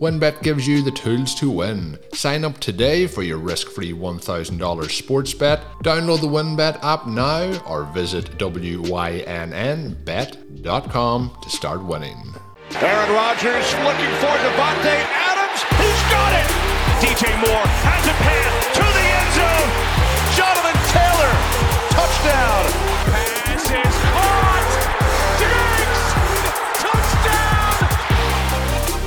WynnBET gives you the tools to win. Sign up today for your risk free $1,000 sports bet. Download the WynnBET app now or visit WYNNBet.com to start winning. Aaron Rodgers looking for Davante Adams. He's got it. DJ Moore has a pass to the end zone. Jonathan Taylor, touchdown. Pass is caught.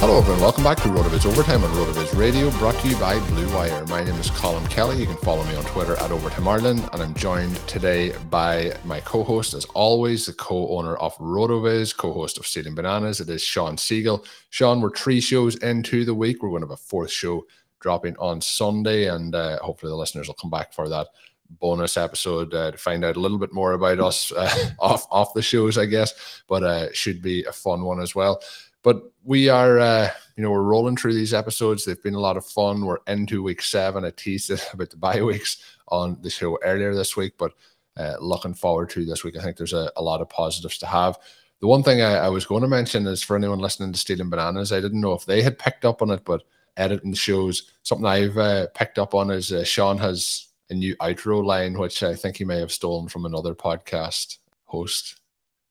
Hello, everyone. Welcome back to RotoViz Overtime on RotoViz Radio, brought to you by Blue Wire. My name is Colm Kelly. You can follow me on Twitter at Overtime Ireland, and I'm joined today by my co-host, as always, the co-owner of RotoViz, co-host of Stealing Bananas. It is Shawn Siegele. Shawn, we're three shows into the week. We're going to have a fourth show dropping on Sunday, and uh, hopefully the listeners will come back for that bonus episode uh, to find out a little bit more about us uh, off off the shows, I guess. But uh, should be a fun one as well. But we are, uh, you know, we're rolling through these episodes. They've been a lot of fun. We're into week seven. I teased it about the bye weeks on the show earlier this week, but uh, looking forward to this week. I think there's a, a lot of positives to have. The one thing I, I, was going to mention is for anyone listening to Stealing Bananas, I didn't know if they had picked up on it, but editing the shows, something I've uh, picked up on is uh, Shawn has a new outro line, which I think he may have stolen from another podcast host.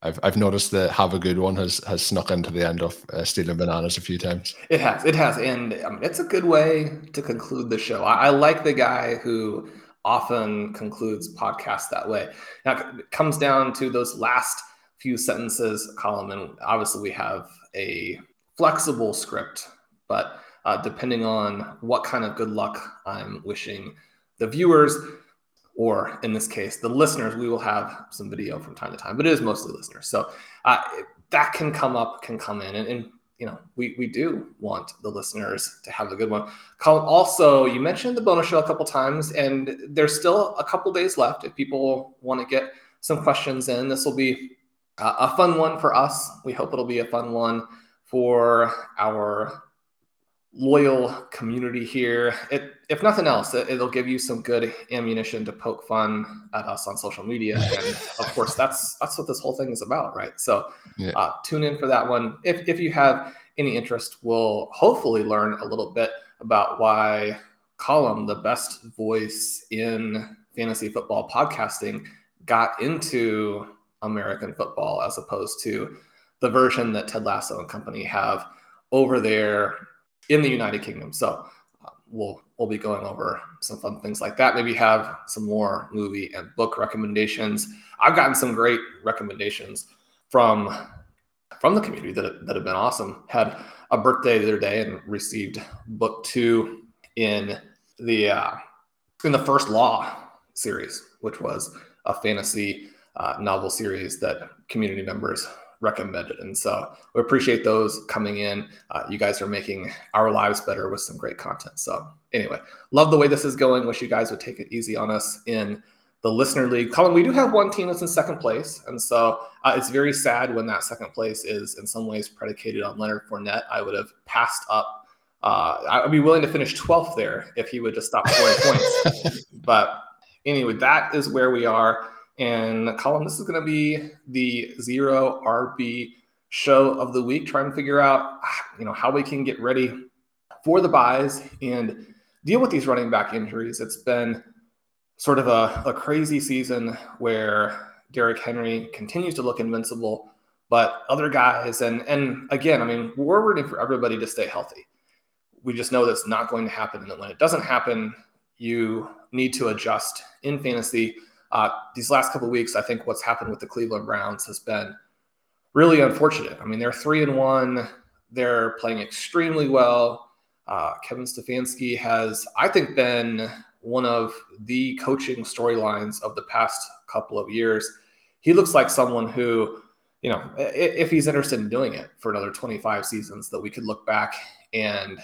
I've I've noticed that "Have a Good One" has has snuck into the end of uh, "Stealing Bananas" a few times. It has, it has, and I mean, it's a good way to conclude the show. I, I like the guy who often concludes podcasts that way. Now it comes down to those last few sentences, Colm, and obviously we have a flexible script, but uh, depending on what kind of good luck I'm wishing the viewers or in this case, the listeners, we will have some video from time to time, but it is mostly listeners. So uh, that can come up, can come in, and, and, you know, we we do want the listeners to have a good one. Also, you mentioned the bonus show a couple times, and there's still a couple days left. If people want to get some questions in, this will be uh, a fun one for us. We hope it'll be a fun one for our loyal community here. It, if nothing else, it, will give you some good ammunition to poke fun at us on social media, and of course, that's that's what this whole thing is about, right? So, yeah. uh, tune in for that one. If if you have any interest, we'll hopefully learn a little bit about why Colm, the best voice in fantasy football podcasting, got into American football as opposed to the version that Ted Lasso and company have over there in the United Kingdom. So uh, we'll we'll be going over some fun things like that. Maybe have some more movie and book recommendations. I've gotten some great recommendations from from the community that, that have been awesome. Had a birthday the other day and received book two in the uh, in the first Law series, which was a fantasy uh, novel series that community members recommended. And so we appreciate those coming in. Uh, you guys are making our lives better with some great content. So anyway, love the way this is going. Wish you guys would take it easy on us in the listener league. Colm, we do have one team that's in second place, and so uh, it's very sad when that second place is in some ways predicated on Leonard Fournette. I would have passed up Uh, I'd be willing to finish 12th there if he would just stop scoring points. But anyway, that is where we are. And Colm, this is going to be the zero RB show of the week, trying to figure out, you know, how we can get ready for the byes and deal with these running back injuries. It's been sort of a, a crazy season where Derrick Henry continues to look invincible, but other guys, and and again, I mean, we're rooting for everybody to stay healthy. We just know that's not going to happen, and when it doesn't happen, you need to adjust in fantasy. Uh, these last couple weeks, I think what's happened with the Cleveland Browns has been really unfortunate. I mean, they're three and one. They're playing extremely well. Uh, Kevin Stefanski has, I think, been one of the coaching storylines of the past couple of years. He looks like someone who, you know, if he's interested in doing it for another 25 seasons, that we could look back and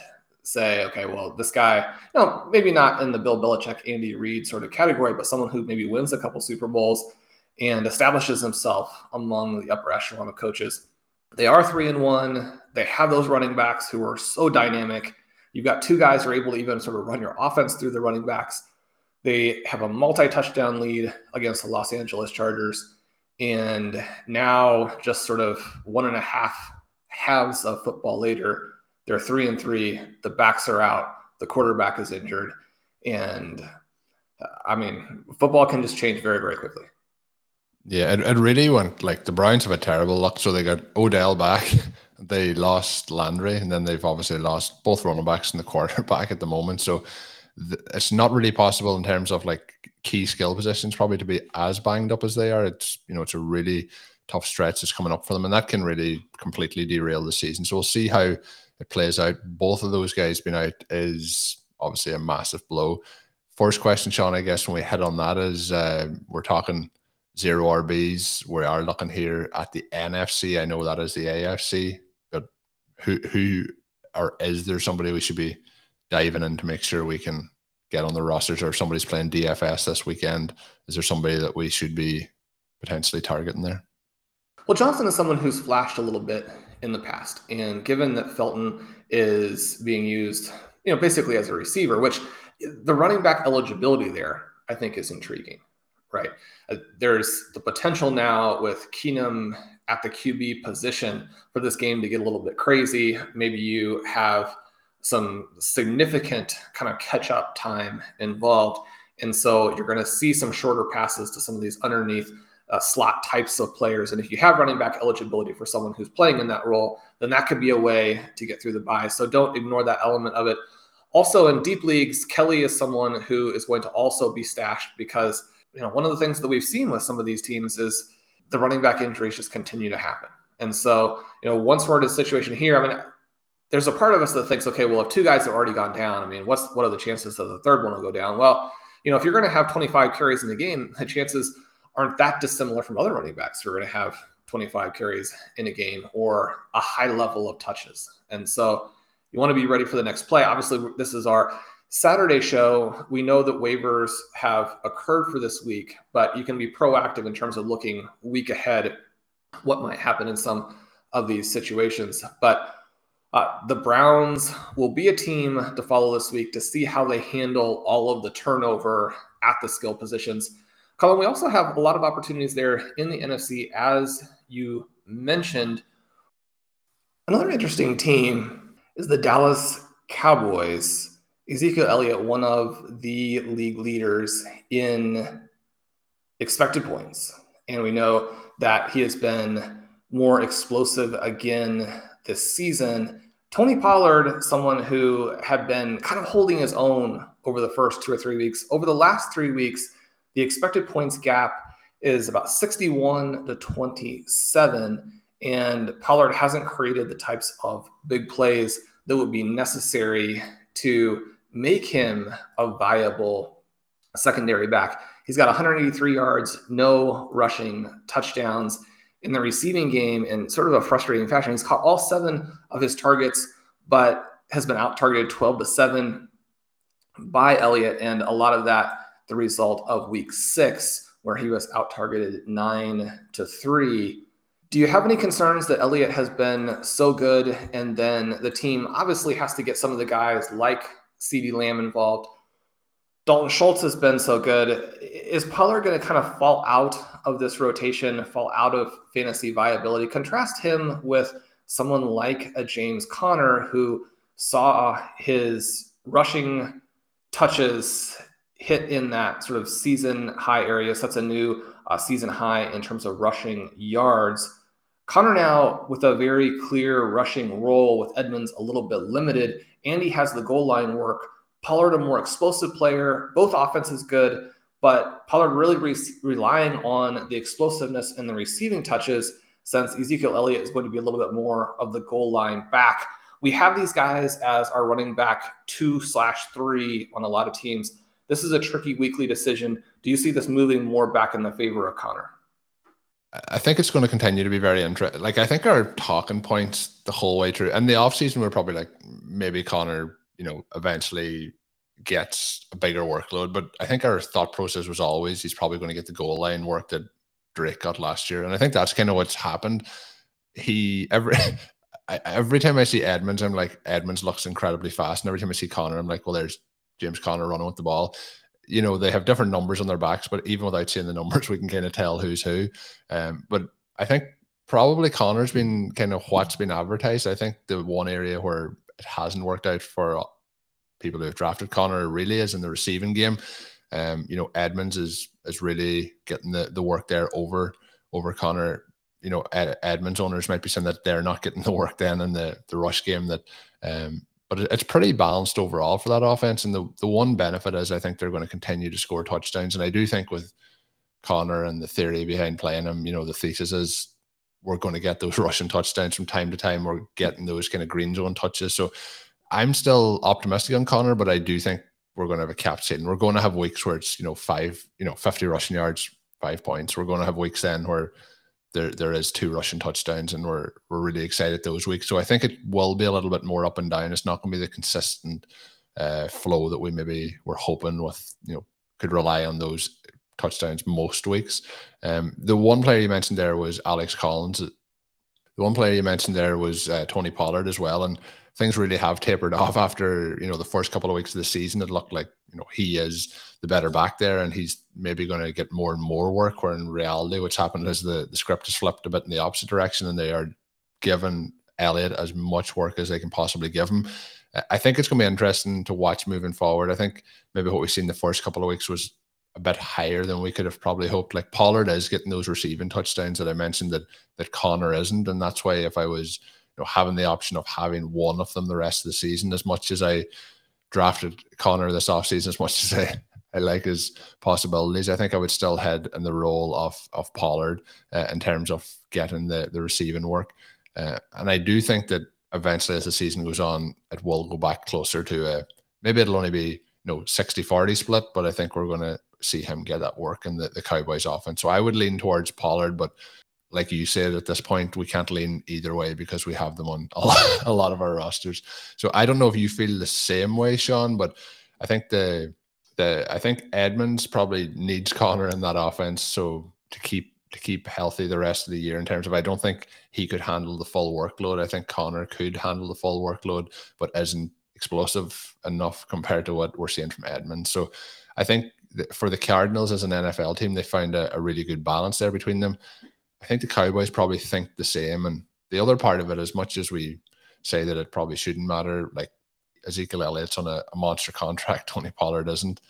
say, okay, well, this guy, you know, maybe not in the Bill Belichick, Andy Reid sort of category, but someone who maybe wins a couple Super Bowls and establishes himself among the upper echelon of coaches. They are three and one. They have those running backs who are so dynamic. You've got two guys who are able to even sort of run your offense through the running backs. They have a multi touchdown lead against the Los Angeles Chargers. And now, just sort of one and a half halves of football later, they're three and three. The backs are out. The quarterback is injured. And uh, I mean, football can just change very, very quickly. Yeah, it, it really went like the Browns have a terrible luck. So they got Odell back. They lost Landry, and then they've obviously lost both running backs and the quarterback at the moment. So th- it's not really possible in terms of like key skill positions probably to be as banged up as they are. It's you know it's a really tough stretch that's coming up for them, and that can really completely derail the season. So we'll see how it plays out. Both of those guys being out is obviously a massive blow. First question, Shawn, I guess when we hit on that is uh, we're talking zero RBs. We are looking here at the NFC. I know that is the AFC, but who who or is there somebody we should be diving in to make sure we can get on the rosters or somebody's playing DFS this weekend? Is there somebody that we should be potentially targeting there? Well, Johnson is someone who's flashed a little bit in the past, and given that Felton is being used, you know, basically as a receiver, which the running back eligibility there, I think, is intriguing right? Uh, there's the potential now with Keenum at the QB position for this game to get a little bit crazy. Maybe you have some significant kind of catch up time involved. And so you're going to see some shorter passes to some of these underneath uh, slot types of players. And if you have running back eligibility for someone who's playing in that role, then that could be a way to get through the bye. So don't ignore that element of it. Also, in deep leagues, Kelly is someone who is going to also be stashed because you know, one of the things that we've seen with some of these teams is the running back injuries just continue to happen. And so, you know, once we're in a situation here, I mean, there's a part of us that thinks, okay, well, if two guys have already gone down, I mean, what's what are the chances that the third one will go down? Well, you know, if you're going to have 25 carries in the game, the chances aren't that dissimilar from other running backs who are going to have 25 carries in a game or a high level of touches. And so you want to be ready for the next play. Obviously, this is our Saturday show, we know that waivers have occurred for this week, but you can be proactive in terms of looking week ahead what might happen in some of these situations. But uh, the Browns will be a team to follow this week to see how they handle all of the turnover at the skill positions. Colm, we also have a lot of opportunities there in the NFC, as you mentioned. Another interesting team is the Dallas Cowboys. Ezekiel Elliott, one of the league leaders in expected points. And we know that he has been more explosive again this season. Tony Pollard, someone who had been kind of holding his own over the first two or three weeks. Over the last three weeks, the expected points gap is about 61 to 27. And Pollard hasn't created the types of big plays that would be necessary to make him a viable secondary back. He's got 183 yards, no rushing touchdowns in the receiving game in sort of a frustrating fashion. He's caught all seven of his targets, but has been out targeted 12 to 7 by Elliott. And a lot of that the result of week six, where he was out targeted nine to three. Do you have any concerns that Elliott has been so good, and then the team obviously has to get some of the guys like CeeDee Lamb involved? Dalton Schultz has been so good. Is Pollard going to kind of fall out of this rotation, fall out of fantasy viability? Contrast him with someone like a James Conner who saw his rushing touches hit in that sort of season high area, sets a new uh, season high in terms of rushing yards. Conner now with a very clear rushing role with Edmonds a little bit limited. Andy has the goal line work. Pollard a more explosive player. Both offenses good, but Pollard really re- relying on the explosiveness and the receiving touches since Ezekiel Elliott is going to be a little bit more of the goal line back. We have these guys as our running back two slash three on a lot of teams. This is a tricky weekly decision. Do you see this moving more back in the favor of Conner? I think it's going to continue to be very interesting. Like I think our talking points the whole way through, and the off season we're probably like maybe Conner, you know, eventually gets a bigger workload. But I think our thought process was always he's probably going to get the goal line work that Drake got last year, and I think that's kind of what's happened. He every every time I see Edmonds, I'm like Edmonds looks incredibly fast, and every time I see Conner, I'm like, well, there's James Conner running with the ball. You know, they have different numbers on their backs, but even without seeing the numbers, we can kind of tell who's who. Um, but I think probably Conner's been kind of what's been advertised. I think the one area where it hasn't worked out for people who have drafted Conner really is in the receiving game. Um, you know, Edmonds is is really getting the, the work there over over Conner. You know, Ed, Edmonds owners might be saying that they're not getting the work then in the the rush game that um but it's pretty balanced overall for that offense. And the, the one benefit is I think they're going to continue to score touchdowns. And I do think with Conner and the theory behind playing him, you know, the thesis is we're going to get those rushing touchdowns from time to time. We're getting those kind of green zone touches. So I'm still optimistic on Conner, but I do think we're going to have a cap setting. We're going to have weeks where it's, you know, five, you know, 50 rushing yards, five points. We're going to have weeks then where there there is two rushing touchdowns, and we're we're really excited those weeks. So I think it will be a little bit more up and down. It's not going to be the consistent uh, flow that we maybe were hoping with. You know, could rely on those touchdowns most weeks. Um, the one player you mentioned there was Alex Collins. The one player you mentioned there was uh, Tony Pollard as well, and things really have tapered off after you know the first couple of weeks of the season. It looked like you know he is the better back there, and he's maybe going to get more and more work. Where in reality, what's happened is the the script has flipped a bit in the opposite direction, and they are giving Elliott as much work as they can possibly give him. I think it's going to be interesting to watch moving forward. I think maybe what we've seen the first couple of weeks was a bit higher than we could have probably hoped. Like Pollard is getting those receiving touchdowns that I mentioned that that Conner isn't, and that's why if I was know having the option of having one of them the rest of the season, as much as I drafted Conner this offseason, as much as I I like his possibilities. I think I would still head in the role of of Pollard uh, in terms of getting the the receiving work, uh, and I do think that eventually as the season goes on, it will go back closer to a maybe it'll only be you know 60-40 split, but I think we're going to see him get that work in the, the Cowboys offense. So I would lean towards Pollard, but like you said at this point, we can't lean either way because we have them on a lot, a lot of our rosters. So I don't know if you feel the same way, Shawn, but I think the the I think Edmonds probably needs Conner in that offense so to keep to keep healthy the rest of the year in terms of I don't think he could handle the full workload. I think Conner could handle the full workload, but isn't explosive enough compared to what we're seeing from Edmonds. So I think for the Cardinals as an NFL team, they found a, a really good balance there between them. I think the Cowboys probably think the same. And the other part of it, as much as we say that it probably shouldn't matter, like Ezekiel Elliott's on a, a monster contract. Tony Pollard isn't,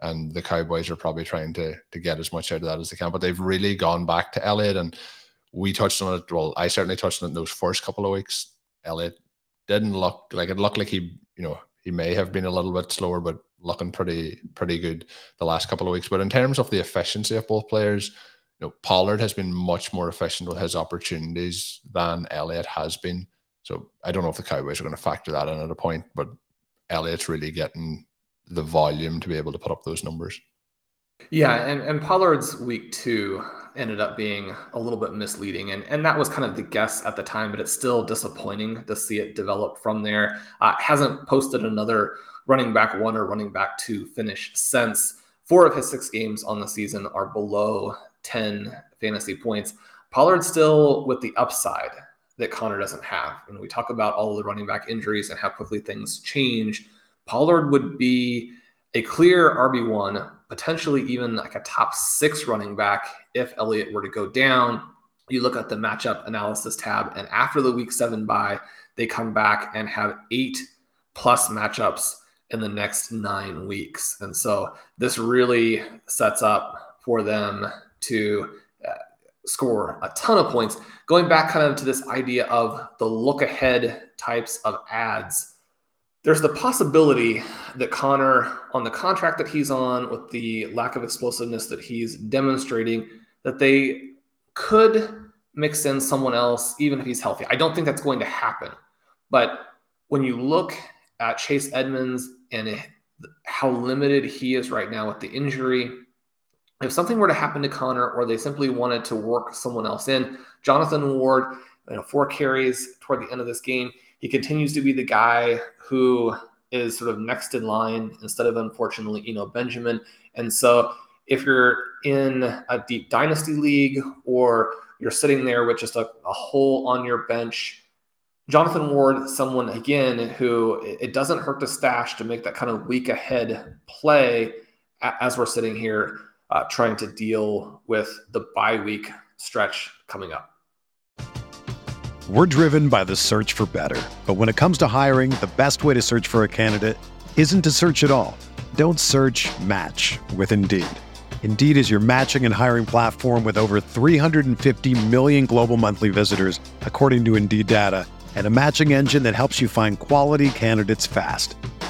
and the Cowboys are probably trying to to get as much out of that as they can. But they've really gone back to Elliott, and we touched on it. Well, I certainly touched on it in those first couple of weeks. Elliott didn't look like it looked like he, you know, he may have been a little bit slower, but looking pretty pretty good the last couple of weeks. But in terms of the efficiency of both players, you know, Pollard has been much more efficient with his opportunities than Elliott has been. So I don't know if the Cowboys are going to factor that in at a point, but Elliott's really getting the volume to be able to put up those numbers. Yeah, and, and Pollard's week two ended up being a little bit misleading. And, and that was kind of the guess at the time, but it's still disappointing to see it develop from there. Uh, hasn't posted another running back one or running back two finish since. Four of his six games on the season are below 10 fantasy points. Pollard still with the upside that Conner doesn't have. And we talk about all the running back injuries and how quickly things change. Pollard would be a clear RB1, potentially even like a top six running back if Elliott were to go down. You look at the matchup analysis tab, and after the week seven bye, they come back and have eight plus matchups in the next nine weeks. And so this really sets up for them to uh, score a ton of points. Going back kind of to this idea of the look ahead types of ads, there's the possibility that Conner, on the contract that he's on, with the lack of explosiveness that he's demonstrating, that they could mix in someone else, even if he's healthy. I don't think that's going to happen. But when you look at Chase Edmonds and how limited he is right now with the injury, if something were to happen to Conner or they simply wanted to work someone else in, Jonathan Ward, you know, four carries toward the end of this game, he continues to be the guy who is sort of next in line instead of unfortunately, you know, Benjamin. And so if you're in a deep dynasty league or you're sitting there with just a, a hole on your bench, Jonathan Ward, someone again who it doesn't hurt to stash to make that kind of week ahead play as we're sitting here uh, trying to deal with the bye week stretch coming up. We're driven by the search for better. But when it comes to hiring, the best way to search for a candidate isn't to search at all. Don't search match with Indeed. Indeed is your matching and hiring platform with over 350 million global monthly visitors, according to Indeed data, and a matching engine that helps you find quality candidates fast.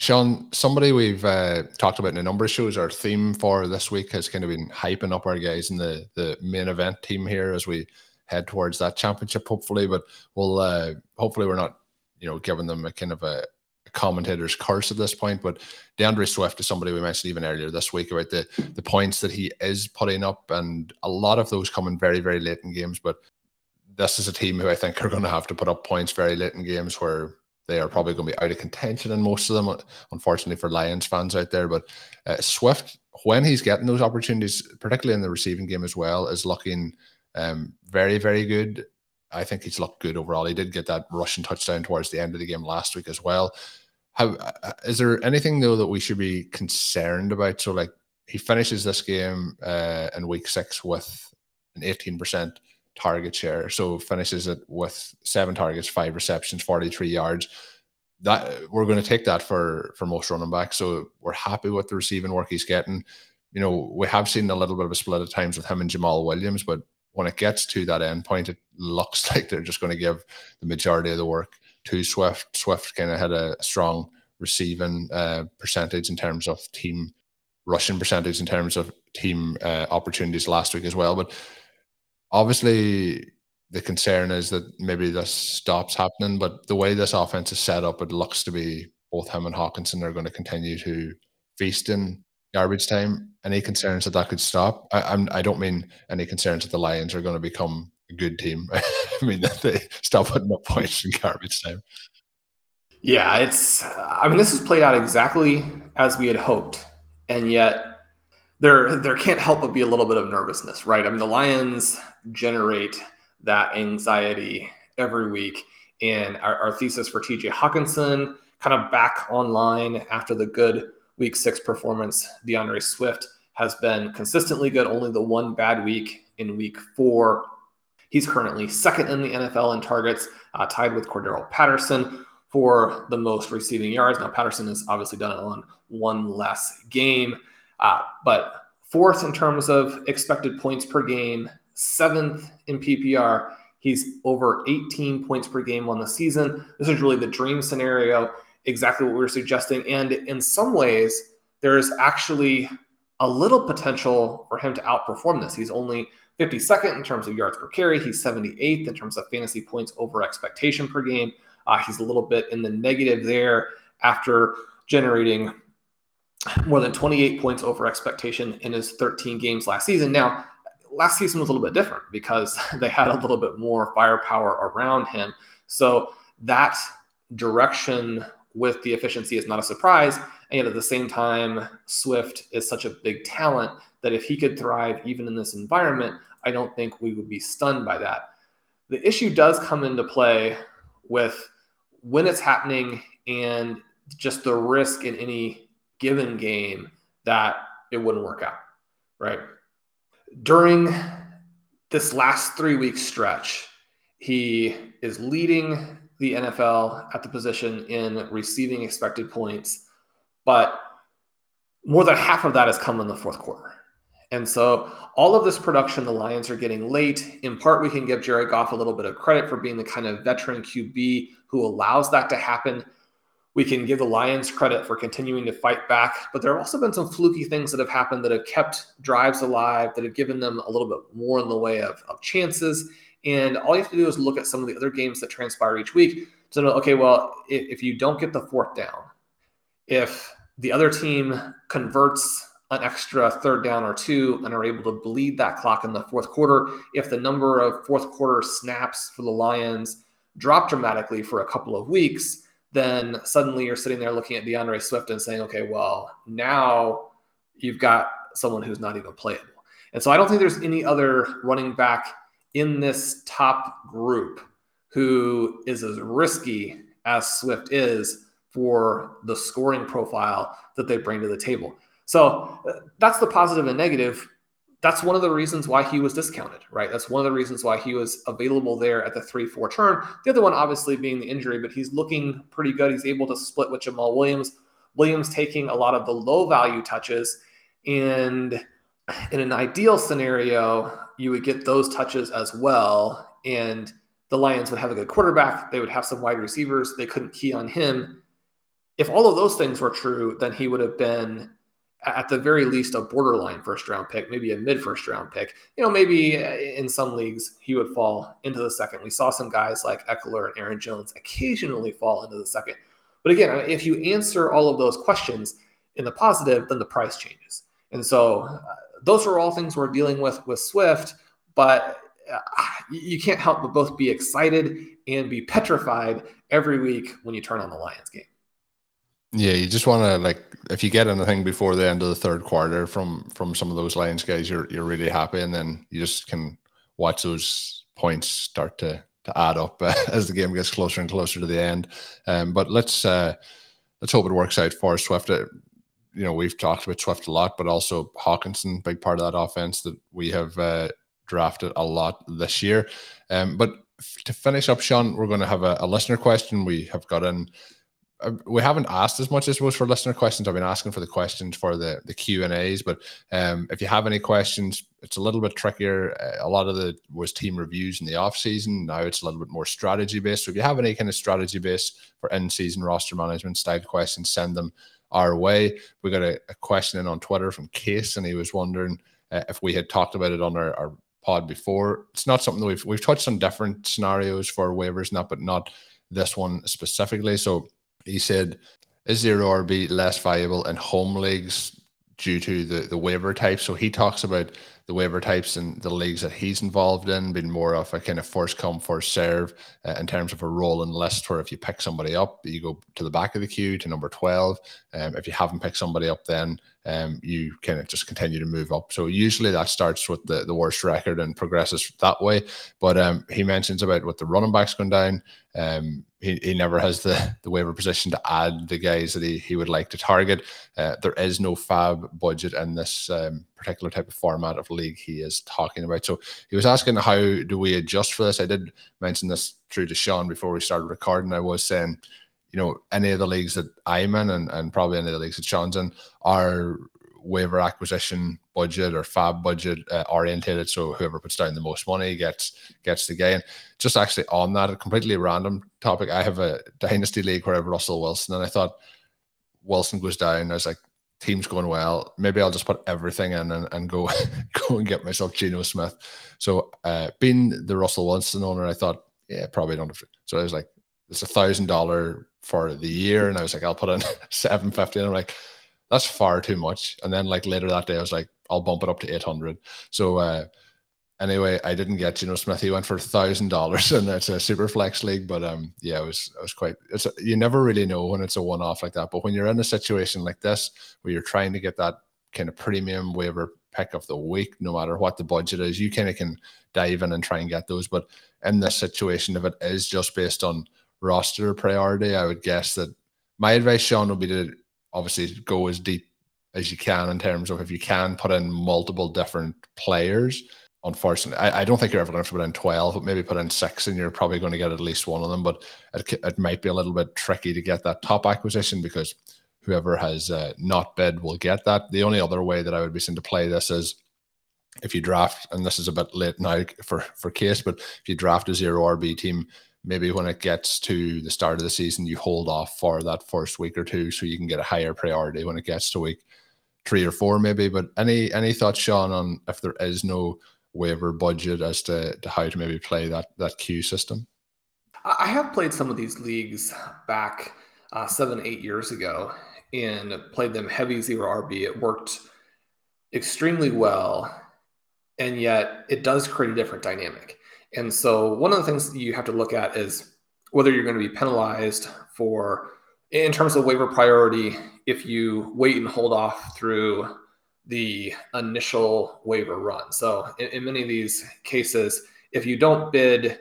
Shawn, somebody we've uh, talked about in a number of shows, our theme for this week has kind of been hyping up our guys in the, the main event team here as we head towards that championship, hopefully. But we'll uh, hopefully we're not, you know, giving them a kind of a, a commentator's curse at this point. But D'Andre Swift is somebody we mentioned even earlier this week about the the points that he is putting up, and a lot of those coming very very late in games. But this is a team who I think are going to have to put up points very late in games where they are probably going to be out of contention in most of them, unfortunately for Lions fans out there. But uh, Swift, when he's getting those opportunities, particularly in the receiving game as well, is looking um, very, very good. I think he's looked good overall. He did get that rushing touchdown towards the end of the game last week as well. Uh, is there anything though that we should be concerned about? So, like, he finishes this game uh, in week six with an 18% target share. So finishes it with seven targets, five receptions, 43 yards. That we're going to take that for for most running backs. So we're happy with the receiving work he's getting. You know, we have seen a little bit of a split at times with him and Jamaal Williams, but when it gets to that end point, it looks like they're just going to give the majority of the work to Swift. Swift kind of had a strong receiving uh, percentage in terms of team rushing percentage in terms of team uh, opportunities last week as well. But obviously the concern is that maybe this stops happening, but the way this offense is set up, it looks to be both him and Hockenson are going to continue to feast in garbage time. Any concerns that that could stop? I, I'm, I don't mean any concerns that the Lions are going to become a good team. I mean that they stop putting up points in garbage time. Yeah, it's. I mean, this has played out exactly as we had hoped and yet there there can't help but be a little bit of nervousness, right? I mean, the Lions generate that anxiety every week. And our, our thesis for TJ Hockenson kind of back online after the good week six performance. D'Andre Swift has been consistently good, only the one bad week in week four. He's currently second in the NFL in targets, uh, tied with Cordarrelle Patterson for the most receiving yards. Now, Patterson has obviously done it on one less game, uh, but fourth in terms of expected points per game, seventh in PPR. He's over 18 points per game on the season. This is really the dream scenario, exactly what we were suggesting. And in some ways, there's actually a little potential for him to outperform this. He's only 52nd in terms of yards per carry. He's 78th in terms of fantasy points over expectation per game. Uh, he's a little bit in the negative there after generating more than 28 points over expectation in his 13 games last season. Now, last season was a little bit different because they had a little bit more firepower around him. So that direction with the efficiency is not a surprise. And yet at the same time, Swift is such a big talent that if he could thrive even in this environment, I don't think we would be stunned by that. The issue does come into play with when it's happening and just the risk in any given game that it wouldn't work out, right? During this last three week stretch, he is leading the NFL at the position in receiving expected points, but more than half of that has come in the fourth quarter. And so all of this production the Lions are getting late. In part, we can give Jared Goff a little bit of credit for being the kind of veteran QB who allows that to happen. We can give the Lions credit for continuing to fight back, but there have also been some fluky things that have happened that have kept drives alive, that have given them a little bit more in the way of, of chances. And all you have to do is look at some of the other games that transpire each week to know, okay, well, if, if you don't get the fourth down, if the other team converts an extra third down or two and are able to bleed that clock in the fourth quarter, if the number of fourth quarter snaps for the Lions drop dramatically for a couple of weeks, then suddenly you're sitting there looking at D'Andre Swift and saying, okay, well, now you've got someone who's not even playable. And so I don't think there's any other running back in this top group who is as risky as Swift is for the scoring profile that they bring to the table. So uh, that's the positive and negative that's one of the reasons why he was discounted, right? That's one of the reasons why he was available there at the 3 4 turn. The other one, obviously, being the injury, but he's looking pretty good. He's able to split with Jamaal Williams. Williams taking a lot of the low value touches. And in an ideal scenario, you would get those touches as well. And the Lions would have a good quarterback. They would have some wide receivers. They couldn't key on him. If all of those things were true, then he would have been at the very least a borderline first round pick, maybe a mid first round pick. You know, maybe uh, in some leagues he would fall into the second. We saw some guys like Ekeler and Aaron Jones occasionally fall into the second. But again, if you answer all of those questions in the positive, then the price changes. And so uh, those are all things we're dealing with with Swift, but uh, you can't help but both be excited and be petrified every week when you turn on the Lions game. Yeah, you just want to like if you get anything before the end of the third quarter from from some of those Lions guys, you're you're really happy, and then you just can watch those points start to to add up uh, as the game gets closer and closer to the end. Um, but let's uh, let's hope it works out for Swift. Uh, you know, we've talked about Swift a lot, but also Hockenson, big part of that offense that we have uh, drafted a lot this year. Um, but to finish up, Shawn, we're going to have a, a listener question. We have got in we haven't asked as much, I suppose, for listener questions. I've been asking for the questions for the the Q and A's, but um, if you have any questions, it's a little bit trickier. Uh, a lot of the was team reviews in the off season. Now it's a little bit more strategy based. So if you have any kind of strategy based for in season roster management style questions, send them our way. We got a, a, question in on Twitter from Case, and he was wondering uh, if we had talked about it on our, our pod before. It's not something that we've we've touched on different scenarios for waivers, not but not this one specifically. So he said, "Is zero RB less valuable in home leagues due to the the waiver type?" So he talks about the waiver types and the leagues that he's involved in, been more of a kind of first come, first serve uh, in terms of a rolling list where if you pick somebody up, you go to the back of the queue to number 12. Um, if you haven't picked somebody up, then um, you kind of just continue to move up. So usually that starts with the, the worst record and progresses that way. But um, he mentions about what the running backs going down. Um, he, he never has the, the waiver position to add the guys that he, he would like to target. Uh, there is no FAAB budget in this um, particular type of format of league he is talking about. So he was asking, how do we adjust for this? I did mention this through to Shawn before we started recording. I was saying, you know, any of the leagues that I'm in and, and probably any of the leagues that Shawn's in are waiver acquisition budget or FAAB budget uh, orientated. So whoever puts down the most money gets gets the gain. Just actually on that, a completely random topic. I have a dynasty league where I have Russell Wilson, and I thought Wilson goes down. I was like, team's going well. Maybe I'll just put everything in and, and go go and get myself Geno Smith. So uh, being the Russell Wilson owner, I thought, yeah, probably don't. So I was like, it's a thousand dollar for the year, and I was like, I'll put in seven fifty, and I'm like that's far too much. And then like later that day, I was like, I'll bump it up to 800. So uh, anyway, I didn't get, you know, Smith, he went for thousand dollars and it's a super flex league. But um, yeah, it was, it was quite, it's, a, you never really know when it's a one off like that. But when you're in a situation like this, where you're trying to get that kind of premium waiver pick of the week, no matter what the budget is, you kind of can dive in and try and get those. But in this situation, if it is just based on roster priority, I would guess that my advice, Shawn, would be to obviously go as deep as you can in terms of if you can put in multiple different players. Unfortunately, I, I don't think you're ever going to put in 12, but maybe put in six and you're probably going to get at least one of them. But it, it might be a little bit tricky to get that top acquisition because whoever has uh, not bid will get that. The only other way that I would be seen to play this is if you draft, and this is a bit late now for, for case, but if you draft a zero RB team, maybe when it gets to the start of the season, you hold off for that first week or two so you can get a higher priority when it gets to week three or four, maybe. But any any thoughts, Shawn, on if there is no waiver budget as to, to how to maybe play that that queue system? I have played some of these leagues back uh, seven, eight years ago and played them heavy zero RB. It worked extremely well, and yet it does create a different dynamic. And so one of the things you have to look at is whether you're going to be penalized for, in terms of waiver priority, if you wait and hold off through the initial waiver run. So in, in many of these cases, if you don't bid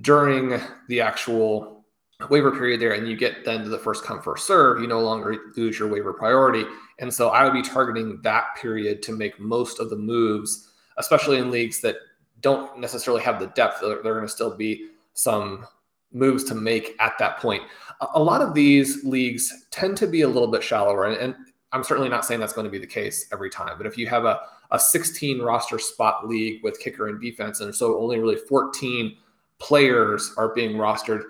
during the actual waiver period there and you get then to the first come first serve you no longer lose your waiver priority and so i would be targeting that period to make most of the moves especially in leagues that don't necessarily have the depth. There, are going to still be some moves to make at that point. A, a, lot of these leagues tend to be a little bit shallower, and, and I'm certainly not saying that's going to be the case every time. But if you have a, a 16 roster spot league with kicker and defense, and so only really 14 players are being rostered,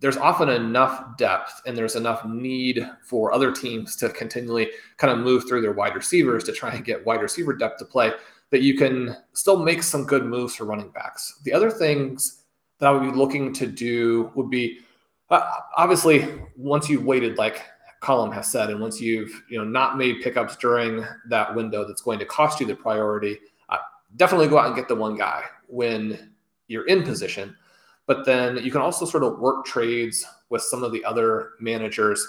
there's often enough depth and there's enough need for other teams to continually kind of move through their wide receivers to try and get wide receiver depth to play that you can still make some good moves for running backs. The other things that I would be looking to do would be uh, obviously once you've waited, like Colm has said, and once you've you know not made pickups during that window that's going to cost you the priority, uh, definitely go out and get the one guy when you're in position. But then you can also sort of work trades with some of the other managers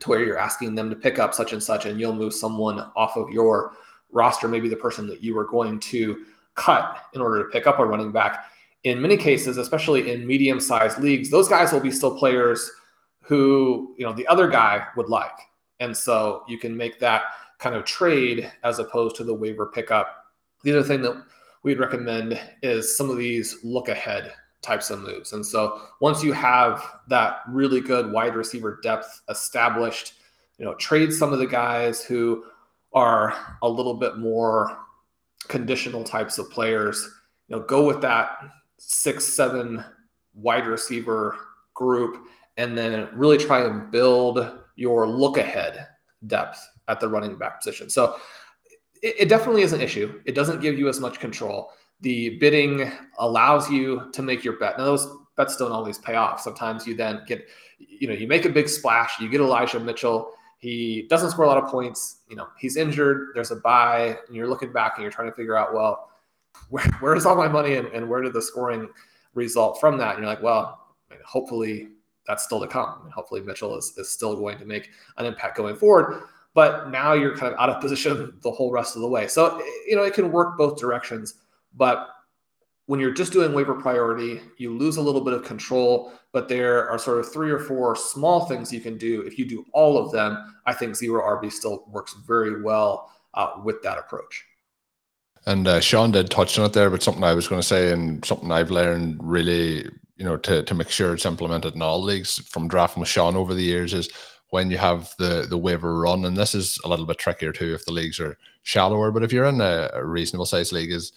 to where you're asking them to pick up such and such, and you'll move someone off of your roster, maybe the person that you were going to cut in order to pick up a running back. In many cases, especially in medium sized leagues, those guys will be still players who, you know, the other guy would like. And so you can make that kind of trade as opposed to the waiver pickup. The other thing that we'd recommend is some of these look ahead types of moves. And so once you have that really good wide receiver depth established, you know, trade some of the guys who are a little bit more conditional types of players. You know, go with that six, seven wide receiver group, and then really try and build your look ahead depth at the running back position. So it, it definitely is an issue. It doesn't give you as much control. The bidding allows you to make your bet. Now, those bets don't always pay off. Sometimes you then get, you know, you make a big splash, you get Elijah Mitchell he doesn't score a lot of points. You know, he's injured. There's a bye, and you're looking back and you're trying to figure out, well, where, where's all my money and, and, where did the scoring result from that? And you're like, well, hopefully that's still to come. hopefully Mitchell is, is still going to make an impact going forward. But now you're kind of out of position the whole rest of the way. So, you know, it can work both directions. But when you're just doing waiver priority, you lose a little bit of control, but there are sort of three or four small things you can do. If you do all of them, I think zero RB still works very well uh, with that approach. And uh, Shawn did touch on it there, but something I was going to say and something I've learned really, you know, to, to make sure it's implemented in all leagues from drafting with Shawn over the years is when you have the the waiver run, and this is a little bit trickier too if the leagues are shallower. But if you're in a, a reasonable size league, is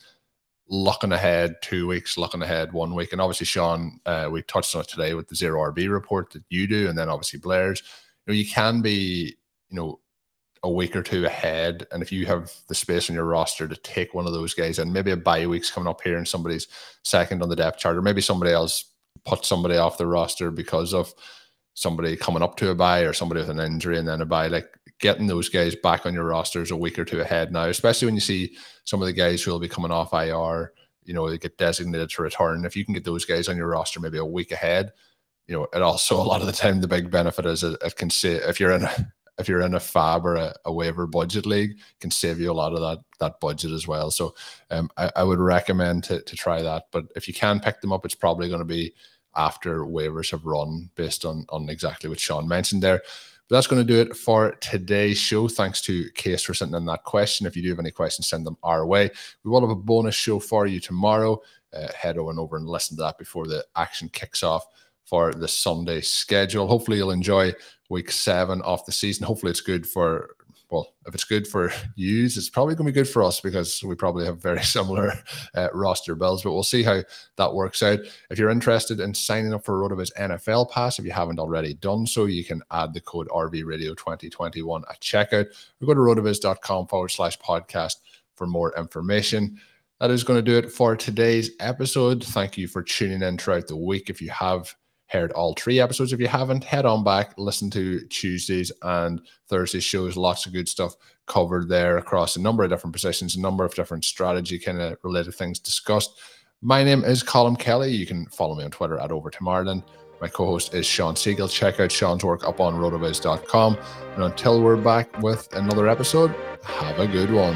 looking ahead two weeks, looking ahead one week. And obviously, Shawn, uh, we touched on it today with the zero RB report that you do, and then obviously Blair's. You know, you can be, you know, a week or two ahead. And if you have the space on your roster to take one of those guys, and maybe a bye week's coming up here and somebody's second on the depth chart, or maybe somebody else put somebody off the roster because of somebody coming up to a bye or somebody with an injury and then a bye, like getting those guys back on your rosters a week or two ahead now, especially when you see some of the guys who will be coming off IR, you know, they get designated to return. If you can get those guys on your roster maybe a week ahead, you know, it also a lot of the time the big benefit is it, it can say if you're in a if you're in a FAAB or a, a waiver budget league, can save you a lot of that that budget as well. So um, I, I would recommend to, to try that. But if you can pick them up, it's probably going to be after waivers have run based on on exactly what Shawn mentioned there. But that's going to do it for today's show. Thanks to Case for sending in that question. If you do have any questions, send them our way. We will have a bonus show for you tomorrow. Uh, head on over and listen to that before the action kicks off for the Sunday schedule. Hopefully, you'll enjoy week seven of the season. Hopefully, it's good for well, if it's good for you, it's probably going to be good for us because we probably have very similar uh, roster builds. But we'll see how that works out. If you're interested in signing up for RotoViz NFL Pass, if you haven't already done so, you can add the code RV Radio 2021 at checkout or go to rotoviz.com forward slash podcast for more information. That is going to do it for today's episode. Thank you for tuning in throughout the week. If you have heard all three episodes. If you haven't, head on back, listen to Tuesdays and Thursday shows. Lots of good stuff covered there across a number of different positions, a number of different strategy kind of related things discussed. My name is Colm Kelly. You can follow me on Twitter at Overtime Ireland. My co host is Shawn Siegele. Check out Shawn's work up on rotoviz.com. And until we're back with another episode, have a good one.